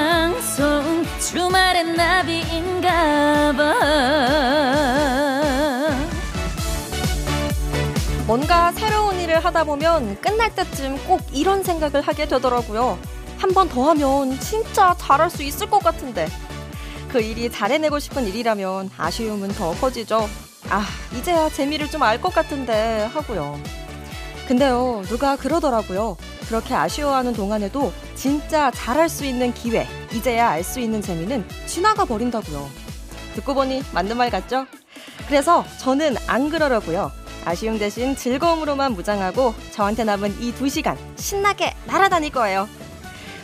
생방송 주말엔 나비인가봐 뭔가 새로운 일을 하다 보면 끝날 때쯤 꼭 이런 생각을 하게 되더라고요. 한 번 더 하면 진짜 잘할 수 있을 것 같은데. 그 일이 잘해내고 싶은 일이라면 아쉬움은 더 커지죠. 아, 이제야 재미를 좀 알 것 같은데 하고요. 근데요, 누가 그러더라고요. 그렇게 아쉬워하는 동안에도 진짜 잘할 수 있는 기회, 이제야 알 수 있는 재미는 지나가 버린다고요. 듣고 보니 맞는 말 같죠? 그래서 저는 안 그러려고요. 아쉬움 대신 즐거움으로만 무장하고 저한테 남은 이 두 시간 신나게 날아다닐 거예요.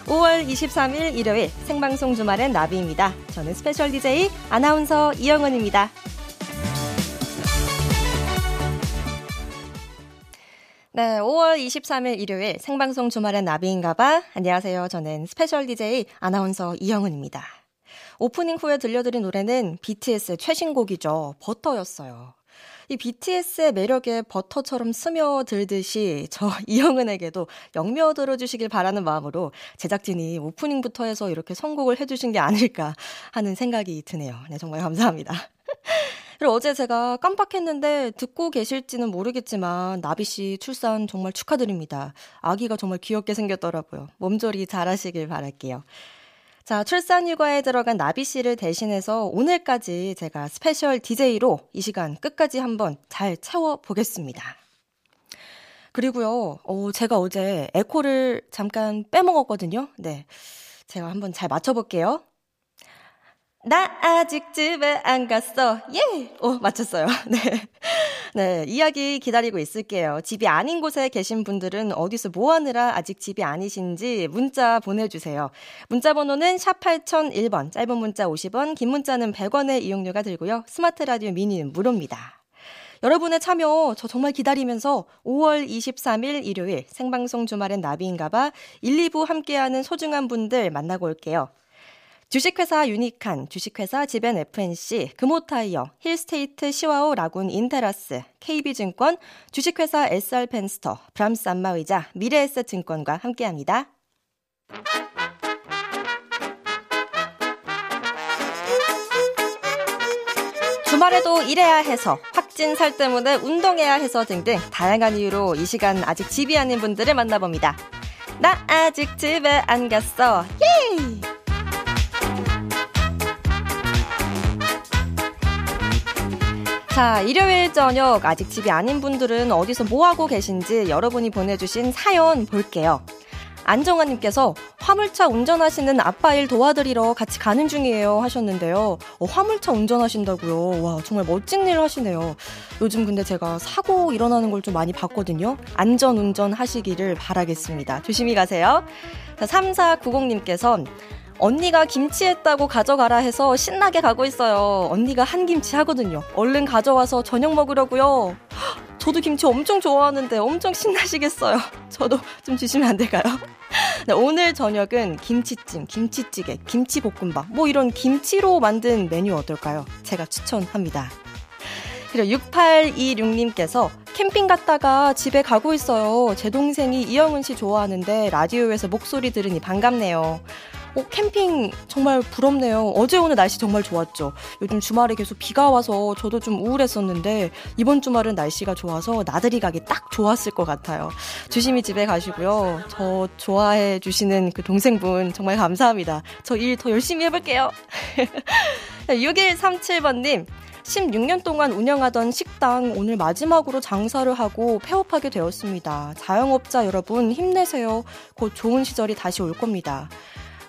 5월 23일 일요일 생방송 주말엔 나비입니다. 저는 스페셜 DJ 아나운서 이영은입니다. 네, 5월 23일 일요일 생방송 주말엔 나비인가봐. 안녕하세요. 저는 스페셜 DJ 아나운서 이영은입니다. 오프닝 후에 들려드린 노래는 BTS의 최신곡이죠. Butter였어요. 이 BTS의 매력에 버터처럼 스며들듯이 저 이영은에게도 영며들어 주시길 바라는 마음으로 제작진이 오프닝부터 해서 이렇게 선곡을 해주신 게 아닐까 하는 생각이 드네요. 네, 정말 감사합니다. 그리고 어제 제가 깜빡했는데 듣고 계실지는 모르겠지만 나비 씨 출산 정말 축하드립니다. 아기가 정말 귀엽게 생겼더라고요. 몸조리 잘하시길 바랄게요. 자, 출산 휴가에 들어간 나비 씨를 대신해서 오늘까지 제가 스페셜 DJ로 이 시간 끝까지 한번 잘 채워 보겠습니다. 그리고요, 어, 제가 어제 에코를 잠깐 빼먹었거든요. 네. 제가 한번 잘 맞춰볼게요. 나 아직 집에 안 갔어. 예! 오, 맞췄어요. 네. 네, 이야기 기다리고 있을게요. 집이 아닌 곳에 계신 분들은 어디서 뭐 하느라 아직 집이 아니신지 문자 보내주세요. 문자 번호는 샵 8001번, 짧은 문자 50원, 긴 문자는 100원의 이용료가 들고요. 스마트 라디오 미니는 무료입니다. 여러분의 참여 저 정말 기다리면서 5월 23일 일요일 생방송 주말엔 나비인가봐 1, 2부 함께하는 소중한 분들 만나고 올게요. 주식회사 유니칸, 주식회사 지벤 FNC, 금호타이어, 힐스테이트 시와오 라군 인테라스, KB증권, 주식회사 SR펜스터, 브람스 안마의자, 미래에셋증권과 함께합니다. 주말에도 일해야 해서, 확진 살 때문에 운동해야 해서 등등 다양한 이유로 이 시간 아직 집이 아닌 분들을 만나봅니다. 나 아직 집에 안 갔어. 예! 자, 일요일 저녁 아직 집이 아닌 분들은 어디서 뭐 하고 계신지 여러분이 보내주신 사연 볼게요. 안정환님께서 화물차 운전하시는 아빠 일 도와드리러 같이 가는 중이에요 하셨는데요. 어, 화물차 운전하신다고요. 와 정말 멋진 일 하시네요. 요즘 근데 제가 사고 일어나는 걸 좀 많이 봤거든요. 안전 운전 하시기를 바라겠습니다. 조심히 가세요. 자, 3490님께서 언니가 김치했다고 가져가라 해서 신나게 가고 있어요. 언니가 한 김치 하거든요. 얼른 가져와서 저녁 먹으려고요. 저도 김치 엄청 좋아하는데 엄청 신나시겠어요. 저도 좀 주시면 안 될까요? 네, 오늘 저녁은 김치찜, 김치찌개, 김치볶음밥, 뭐 이런 김치로 만든 메뉴 어떨까요? 제가 추천합니다. 그리고 6826님께서 캠핑 갔다가 집에 가고 있어요. 제 동생이 이영은 씨 좋아하는데 라디오에서 목소리 들으니 반갑네요. 어, 캠핑 정말 부럽네요. 어제 오늘 날씨 정말 좋았죠. 요즘 주말에 계속 비가 와서 저도 좀 우울했었는데 이번 주말은 날씨가 좋아서 나들이 가기 딱 좋았을 것 같아요. 조심히 집에 가시고요. 저 좋아해 주시는 그 동생분 정말 감사합니다. 저 일 더 열심히 해볼게요. 6137번님. 16년 동안 운영하던 식당 오늘 마지막으로 장사를 하고 폐업하게 되었습니다. 자영업자 여러분 힘내세요. 곧 좋은 시절이 다시 올 겁니다.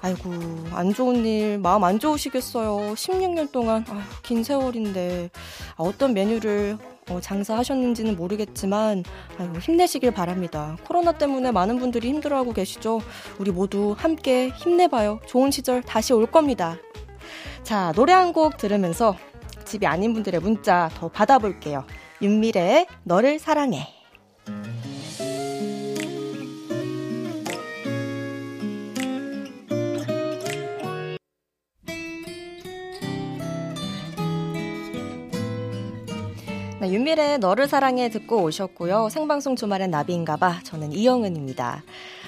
아이고, 안 좋은 일, 마음 안 좋으시겠어요. 16년 동안, 아휴, 긴 세월인데, 아, 어떤 메뉴를 어, 장사하셨는지는 모르겠지만, 아이고, 힘내시길 바랍니다. 코로나 때문에 많은 분들이 힘들어하고 계시죠? 우리 모두 함께 힘내봐요. 좋은 시절 다시 올 겁니다. 자, 노래 한 곡 들으면서 집이 아닌 분들의 문자 더 받아볼게요. 윤미래의 너를 사랑해. 네, 윤미래의 너를 사랑해 듣고 오셨고요. 생방송 주말엔 나비인가봐. 저는 이영은입니다.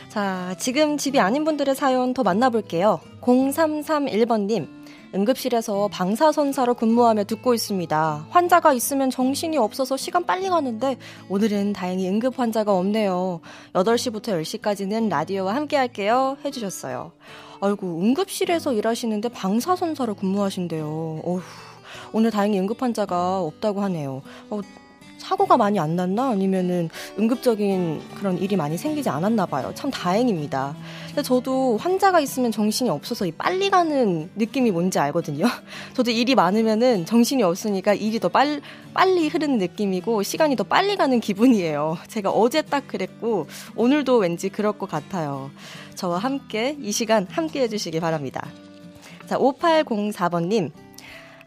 자, 지금 집이 아닌 분들의 사연 더 만나볼게요. 0331번님. 응급실에서 방사선사로 근무하며 듣고 있습니다. 환자가 있으면 정신이 없어서 시간 빨리 가는데 오늘은 다행히 응급 환자가 없네요. 8시부터 10시까지는 라디오와 함께 할게요. 해주셨어요. 아이고, 응급실에서 일하시는데 방사선사로 근무하신대요. 어휴, 오늘 다행히 응급 환자가 없다고 하네요. 어, 사고가 많이 안 났나? 아니면은 응급적인 그런 일이 많이 생기지 않았나 봐요. 참 다행입니다. 근데 저도 환자가 있으면 정신이 없어서 이 빨리 가는 느낌이 뭔지 알거든요. 저도 일이 많으면은 정신이 없으니까 일이 더 빨, 빨리 흐르는 느낌이고 시간이 더 빨리 가는 기분이에요. 제가 어제 딱 그랬고 오늘도 왠지 그럴 것 같아요. 저와 함께 이 시간 함께 해주시기 바랍니다. 자, 5804번님.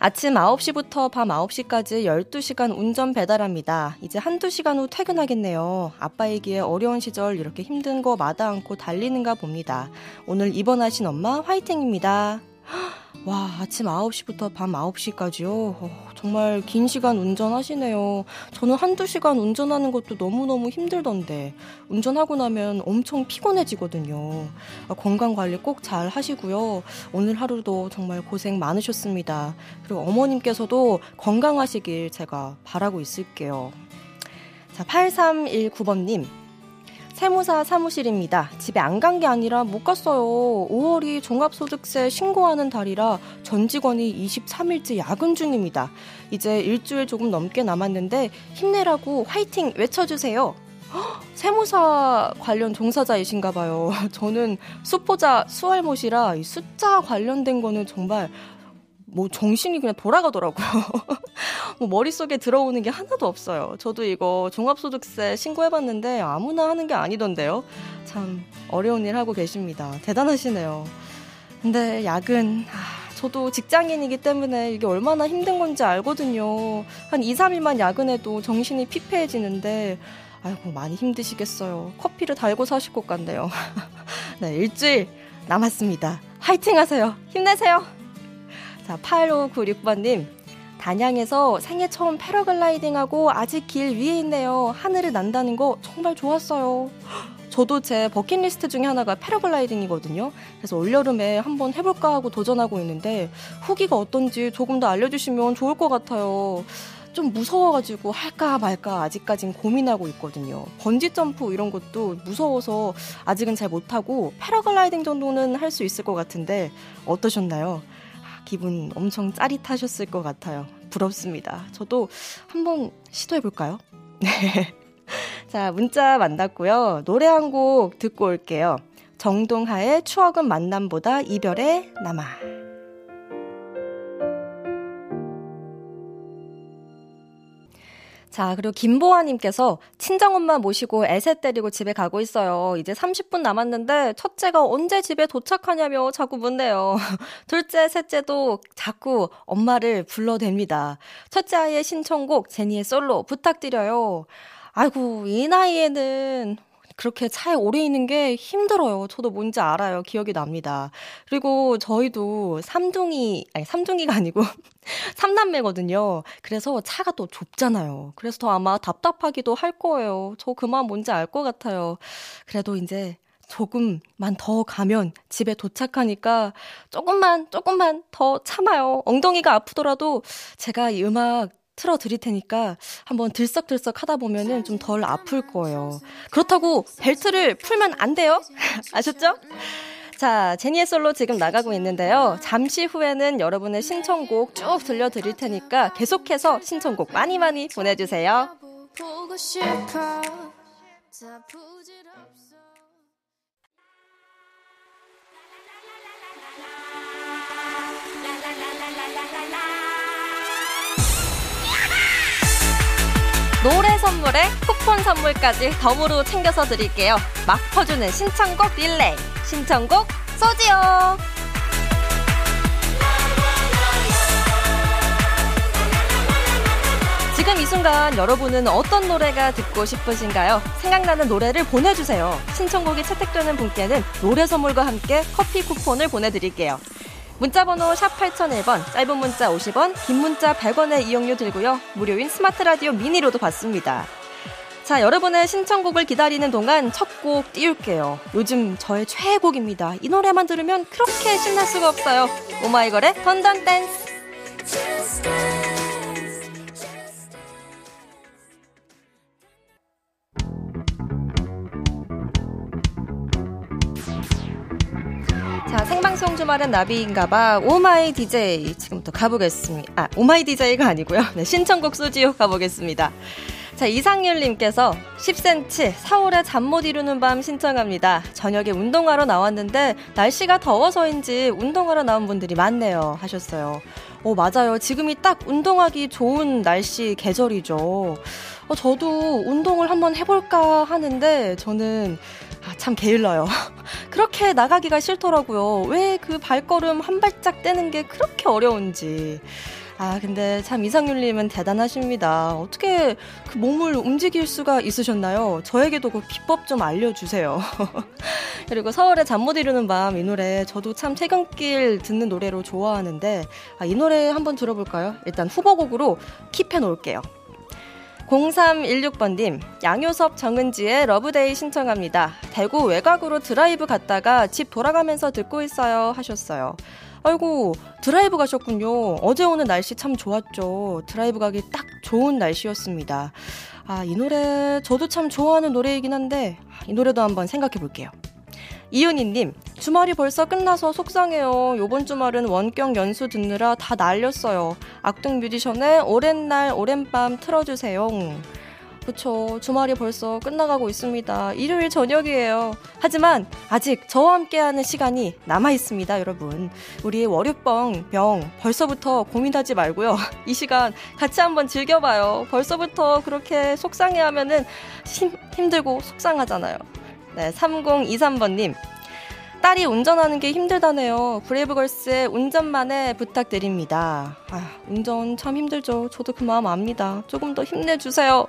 아침 9시부터 밤 9시까지 12시간 운전 배달합니다. 이제 한두 시간 후 퇴근하겠네요. 아빠에게 어려운 시절 이렇게 힘든 거 마다 않고 달리는가 봅니다. 오늘 입원하신 엄마 화이팅입니다. 와, 아침 9시부터 밤 9시까지요? 어, 정말 긴 시간 운전하시네요. 저는 한두 시간 운전하는 것도 너무너무 힘들던데, 운전하고 나면 엄청 피곤해지거든요. 아, 건강 관리 꼭 잘 하시고요. 오늘 하루도 정말 고생 많으셨습니다. 그리고 어머님께서도 건강하시길 제가 바라고 있을게요. 자, 8319번님. 세무사 사무실입니다. 집에 안 간 게 아니라 못 갔어요. 5월이 종합소득세 신고하는 달이라 전 직원이 23일째 야근 중입니다. 이제 일주일 조금 넘게 남았는데 힘내라고 화이팅 외쳐주세요. 세무사 관련 종사자이신가 봐요. 저는 수포자 수할못이라 숫자 관련된 거는 정말 뭐 정신이 그냥 돌아가더라고요. 뭐 머릿속에 들어오는 게 하나도 없어요. 저도 이거 종합소득세 신고해봤는데 아무나 하는 게 아니던데요. 참 어려운 일 하고 계십니다. 대단하시네요. 근데 야근, 아, 저도 직장인이기 때문에 이게 얼마나 힘든 건지 알거든요. 한 2, 3일만 야근해도 정신이 피폐해지는데, 아이고, 많이 힘드시겠어요. 커피를 달고 사실 것 같네요. 네, 일주일 남았습니다. 화이팅 하세요. 힘내세요. 자, 8596번님. 단양에서 생애 처음 패러글라이딩하고 아직 길 위에 있네요. 하늘을 난다는 거 정말 좋았어요. 저도 제 버킷리스트 중에 하나가 패러글라이딩이거든요. 그래서 올여름에 한번 해볼까 하고 도전하고 있는데 후기가 어떤지 조금 더 알려주시면 좋을 것 같아요. 좀 무서워가지고 할까 말까 아직까진 고민하고 있거든요. 번지점프 이런 것도 무서워서 아직은 잘 못하고 패러글라이딩 정도는 할 수 있을 것 같은데 어떠셨나요? 기분 엄청 짜릿하셨을 것 같아요. 부럽습니다. 저도 한번 시도해볼까요? 네. 자, 문자 만났고요. 노래 한 곡 듣고 올게요. 정동하의 추억은 만남보다 이별에 남아. 자, 그리고 김보아님께서 친정엄마 모시고 애새 때리고 집에 가고 있어요. 이제 30분 남았는데 첫째가 언제 집에 도착하냐며 자꾸 묻네요. 둘째, 셋째도 자꾸 엄마를 불러댑니다. 첫째 아이의 신청곡 제니의 솔로 부탁드려요. 아이고, 이 나이에는 그렇게 차에 오래 있는 게 힘들어요. 저도 뭔지 알아요. 기억이 납니다. 그리고 저희도 삼둥이, 아니, 삼둥이가 아니고, 삼남매거든요. 그래서 차가 또 좁잖아요. 그래서 더 아마 답답하기도 할 거예요. 저 그만 뭔지 알 것 같아요. 그래도 이제 조금만 더 가면 집에 도착하니까 조금만, 조금만 더 참아요. 엉덩이가 아프더라도 제가 이 음악 틀어 드릴 테니까 한번 들썩들썩 하다 보면은 좀 덜 아플 거예요. 그렇다고 벨트를 풀면 안 돼요. 아셨죠? 자, 제니의 솔로 지금 나가고 있는데요. 잠시 후에는 여러분의 신청곡 쭉 들려드릴 테니까 계속해서 신청곡 많이 많이 보내주세요. 노래 선물에 쿠폰 선물까지 덤으로 챙겨서 드릴게요. 막 퍼주는 신청곡 릴레이. 신청곡 쏘지요. 지금 이 순간 여러분은 어떤 노래가 듣고 싶으신가요? 생각나는 노래를 보내주세요. 신청곡이 채택되는 분께는 노래 선물과 함께 커피 쿠폰을 보내드릴게요. 문자번호 샵 8001번, 짧은 문자 50원, 긴 문자 100원의 이용료 들고요. 무료인 스마트 라디오 미니로도 받습니다. 자, 여러분의 신청곡을 기다리는 동안 첫 곡 띄울게요. 요즘 저의 최애곡입니다. 이 노래만 들으면 그렇게 신날 수가 없어요. 오마이걸의 Dun Dun Dance. 자, 생방송 주말엔 나비인가봐. Oh My DJ. 지금부터 가보겠습니다. 아, Oh My DJ가 아니고요. 네, 신청곡 소지요 가보겠습니다. 자, 이상률님께서 10cm 4월에 잠 못 이루는 밤 신청합니다. 저녁에 운동하러 나왔는데 날씨가 더워서인지 운동하러 나온 분들이 많네요. 하셨어요. 어, 맞아요. 지금이 딱 운동하기 좋은 날씨 계절이죠. 어, 저도 운동을 한번 해볼까 하는데 저는 아, 참 게을러요. 그렇게 나가기가 싫더라고요. 왜 그 발걸음 한 발짝 떼는 게 그렇게 어려운지. 아, 근데 참 이상률님은 대단하십니다. 어떻게 그 몸을 움직일 수가 있으셨나요? 저에게도 그 비법 좀 알려주세요. 그리고 서울의 잠 못 이루는 밤 이 노래 저도 참 퇴근길 듣는 노래로 좋아하는데 아, 이 노래 한번 들어볼까요? 일단 후보곡으로 keep해 놓을게요. 0316번님, 양요섭 정은지의 Love Day 신청합니다. 대구 외곽으로 드라이브 갔다가 집 돌아가면서 듣고 있어요. 하셨어요. 아이고, 드라이브 가셨군요. 어제 오늘 날씨 참 좋았죠. 드라이브 가기 딱 좋은 날씨였습니다. 아, 이 노래, 저도 참 좋아하는 노래이긴 한데, 이 노래도 한번 생각해 볼게요. 이은희님, 주말이 벌써 끝나서 속상해요. 요번 주말은 원격 연수 듣느라 다 날렸어요. 악동 뮤지션의 오랜 날, 오랜 밤 틀어주세요. 그쵸. 주말이 벌써 끝나가고 있습니다. 일요일 저녁이에요. 하지만 아직 저와 함께하는 시간이 남아있습니다, 여러분. 우리의 월요병, 병, 벌써부터 고민하지 말고요. 이 시간 같이 한번 즐겨봐요. 벌써부터 그렇게 속상해 하면은 힘, 힘들고 속상하잖아요. 네, 3023번님. 딸이 운전하는 게 힘들다네요. 브레이브걸스의 운전만에 부탁드립니다. 아, 운전 참 힘들죠. 저도 그 마음 압니다. 조금 더 힘내주세요.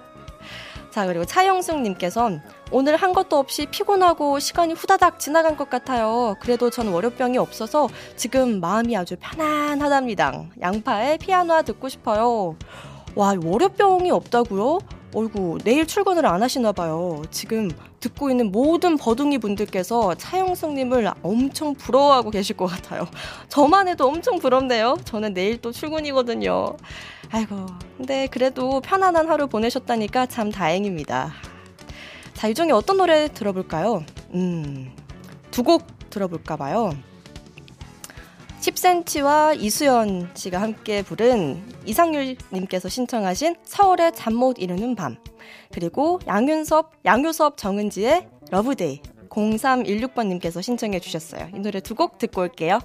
자, 그리고 차영숙님께서 오늘 한 것도 없이 피곤하고 시간이 후다닥 지나간 것 같아요. 그래도 전 월요병이 없어서 지금 마음이 아주 편안하답니다. 양파의 피아노 듣고 싶어요. 와, 월요병이 없다고요? 어이구, 내일 출근을 안 하시나 봐요. 지금 듣고 있는 모든 버둥이 분들께서 차영숙님을 엄청 부러워하고 계실 것 같아요. 저만 해도 엄청 부럽네요. 저는 내일 또 출근이거든요. 아이고, 근데 그래도 편안한 하루 보내셨다니까 참 다행입니다. 자, 이 중에 어떤 노래 들어볼까요? 음, 두 곡 들어볼까봐요. 10cm와 이수현 씨가 함께 부른 이상률 님께서 신청하신 서울의 잠 못 이루는 밤. 그리고 양윤섭, 양요섭 정은지의 Love Day. 0316번 님께서 신청해 주셨어요. 이 노래 두 곡 듣고 올게요.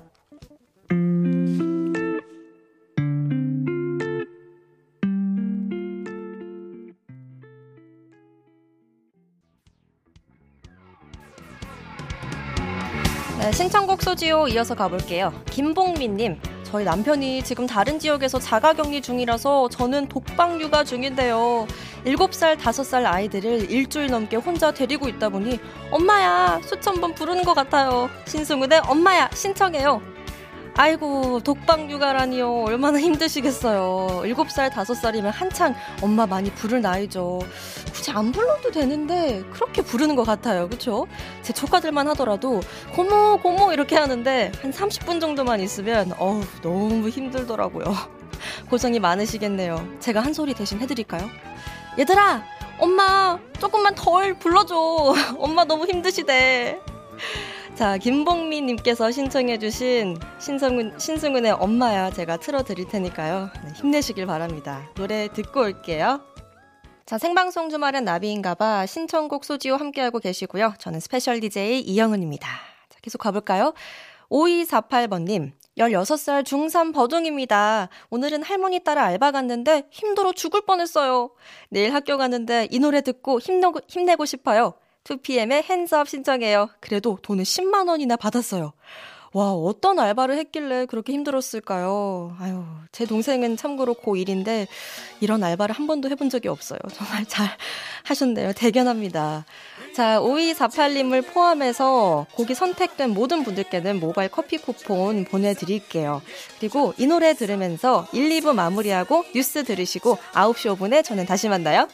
네, 신청곡 소지오 이어서 가볼게요. 김봉민님, 저희 남편이 지금 다른 지역에서 자가격리 중이라서 저는 독방 육아 중인데요. 7살, 5살 아이들을 일주일 넘게 혼자 데리고 있다 보니 엄마야 수천 번 부르는 것 같아요. 신승훈의 엄마야 신청해요. 아이고 독방 육아라니요. 얼마나 힘드시겠어요. 7살 5살이면 한창 엄마 많이 부를 나이죠. 굳이 안 불러도 되는데 그렇게 부르는 것 같아요. 그쵸? 제 조카들만 하더라도 고모 고모 이렇게 하는데 한 30분 정도만 있으면 어우 너무 힘들더라고요. 고생이 많으시겠네요. 제가 한 소리 대신 해드릴까요? 얘들아 엄마 조금만 덜 불러줘. 엄마 너무 힘드시대 자, 김봉민님께서 신청해 주신 신성은, 신승훈의 엄마야 제가 틀어 드릴 테니까요. 네, 힘내시길 바랍니다. 노래 듣고 올게요. 자, 생방송 주말엔 나비인가봐 신청곡 소지오 함께하고 계시고요. 저는 스페셜 DJ 이영은입니다. 자, 계속 가볼까요? 5248번님. 16살 중3 버둥입니다. 오늘은 할머니 따라 알바 갔는데 힘들어 죽을 뻔했어요. 내일 학교 가는데 이 노래 듣고 힘내고, 힘내고 싶어요. 2PM의 Hands Up 신청해요. 그래도 돈을 10만 원이나 받았어요. 와, 어떤 알바를 했길래 그렇게 힘들었을까요? 아유, 제 동생은 참고로 고1인데 이런 알바를 한 번도 해본 적이 없어요. 정말 잘 하셨네요. 대견합니다. 자, 5248님을 포함해서 곡이 선택된 모든 분들께는 모바일 커피 쿠폰 보내드릴게요. 그리고 이 노래 들으면서 1, 2부 마무리하고 뉴스 들으시고 9시 5분에 저는 다시 만나요.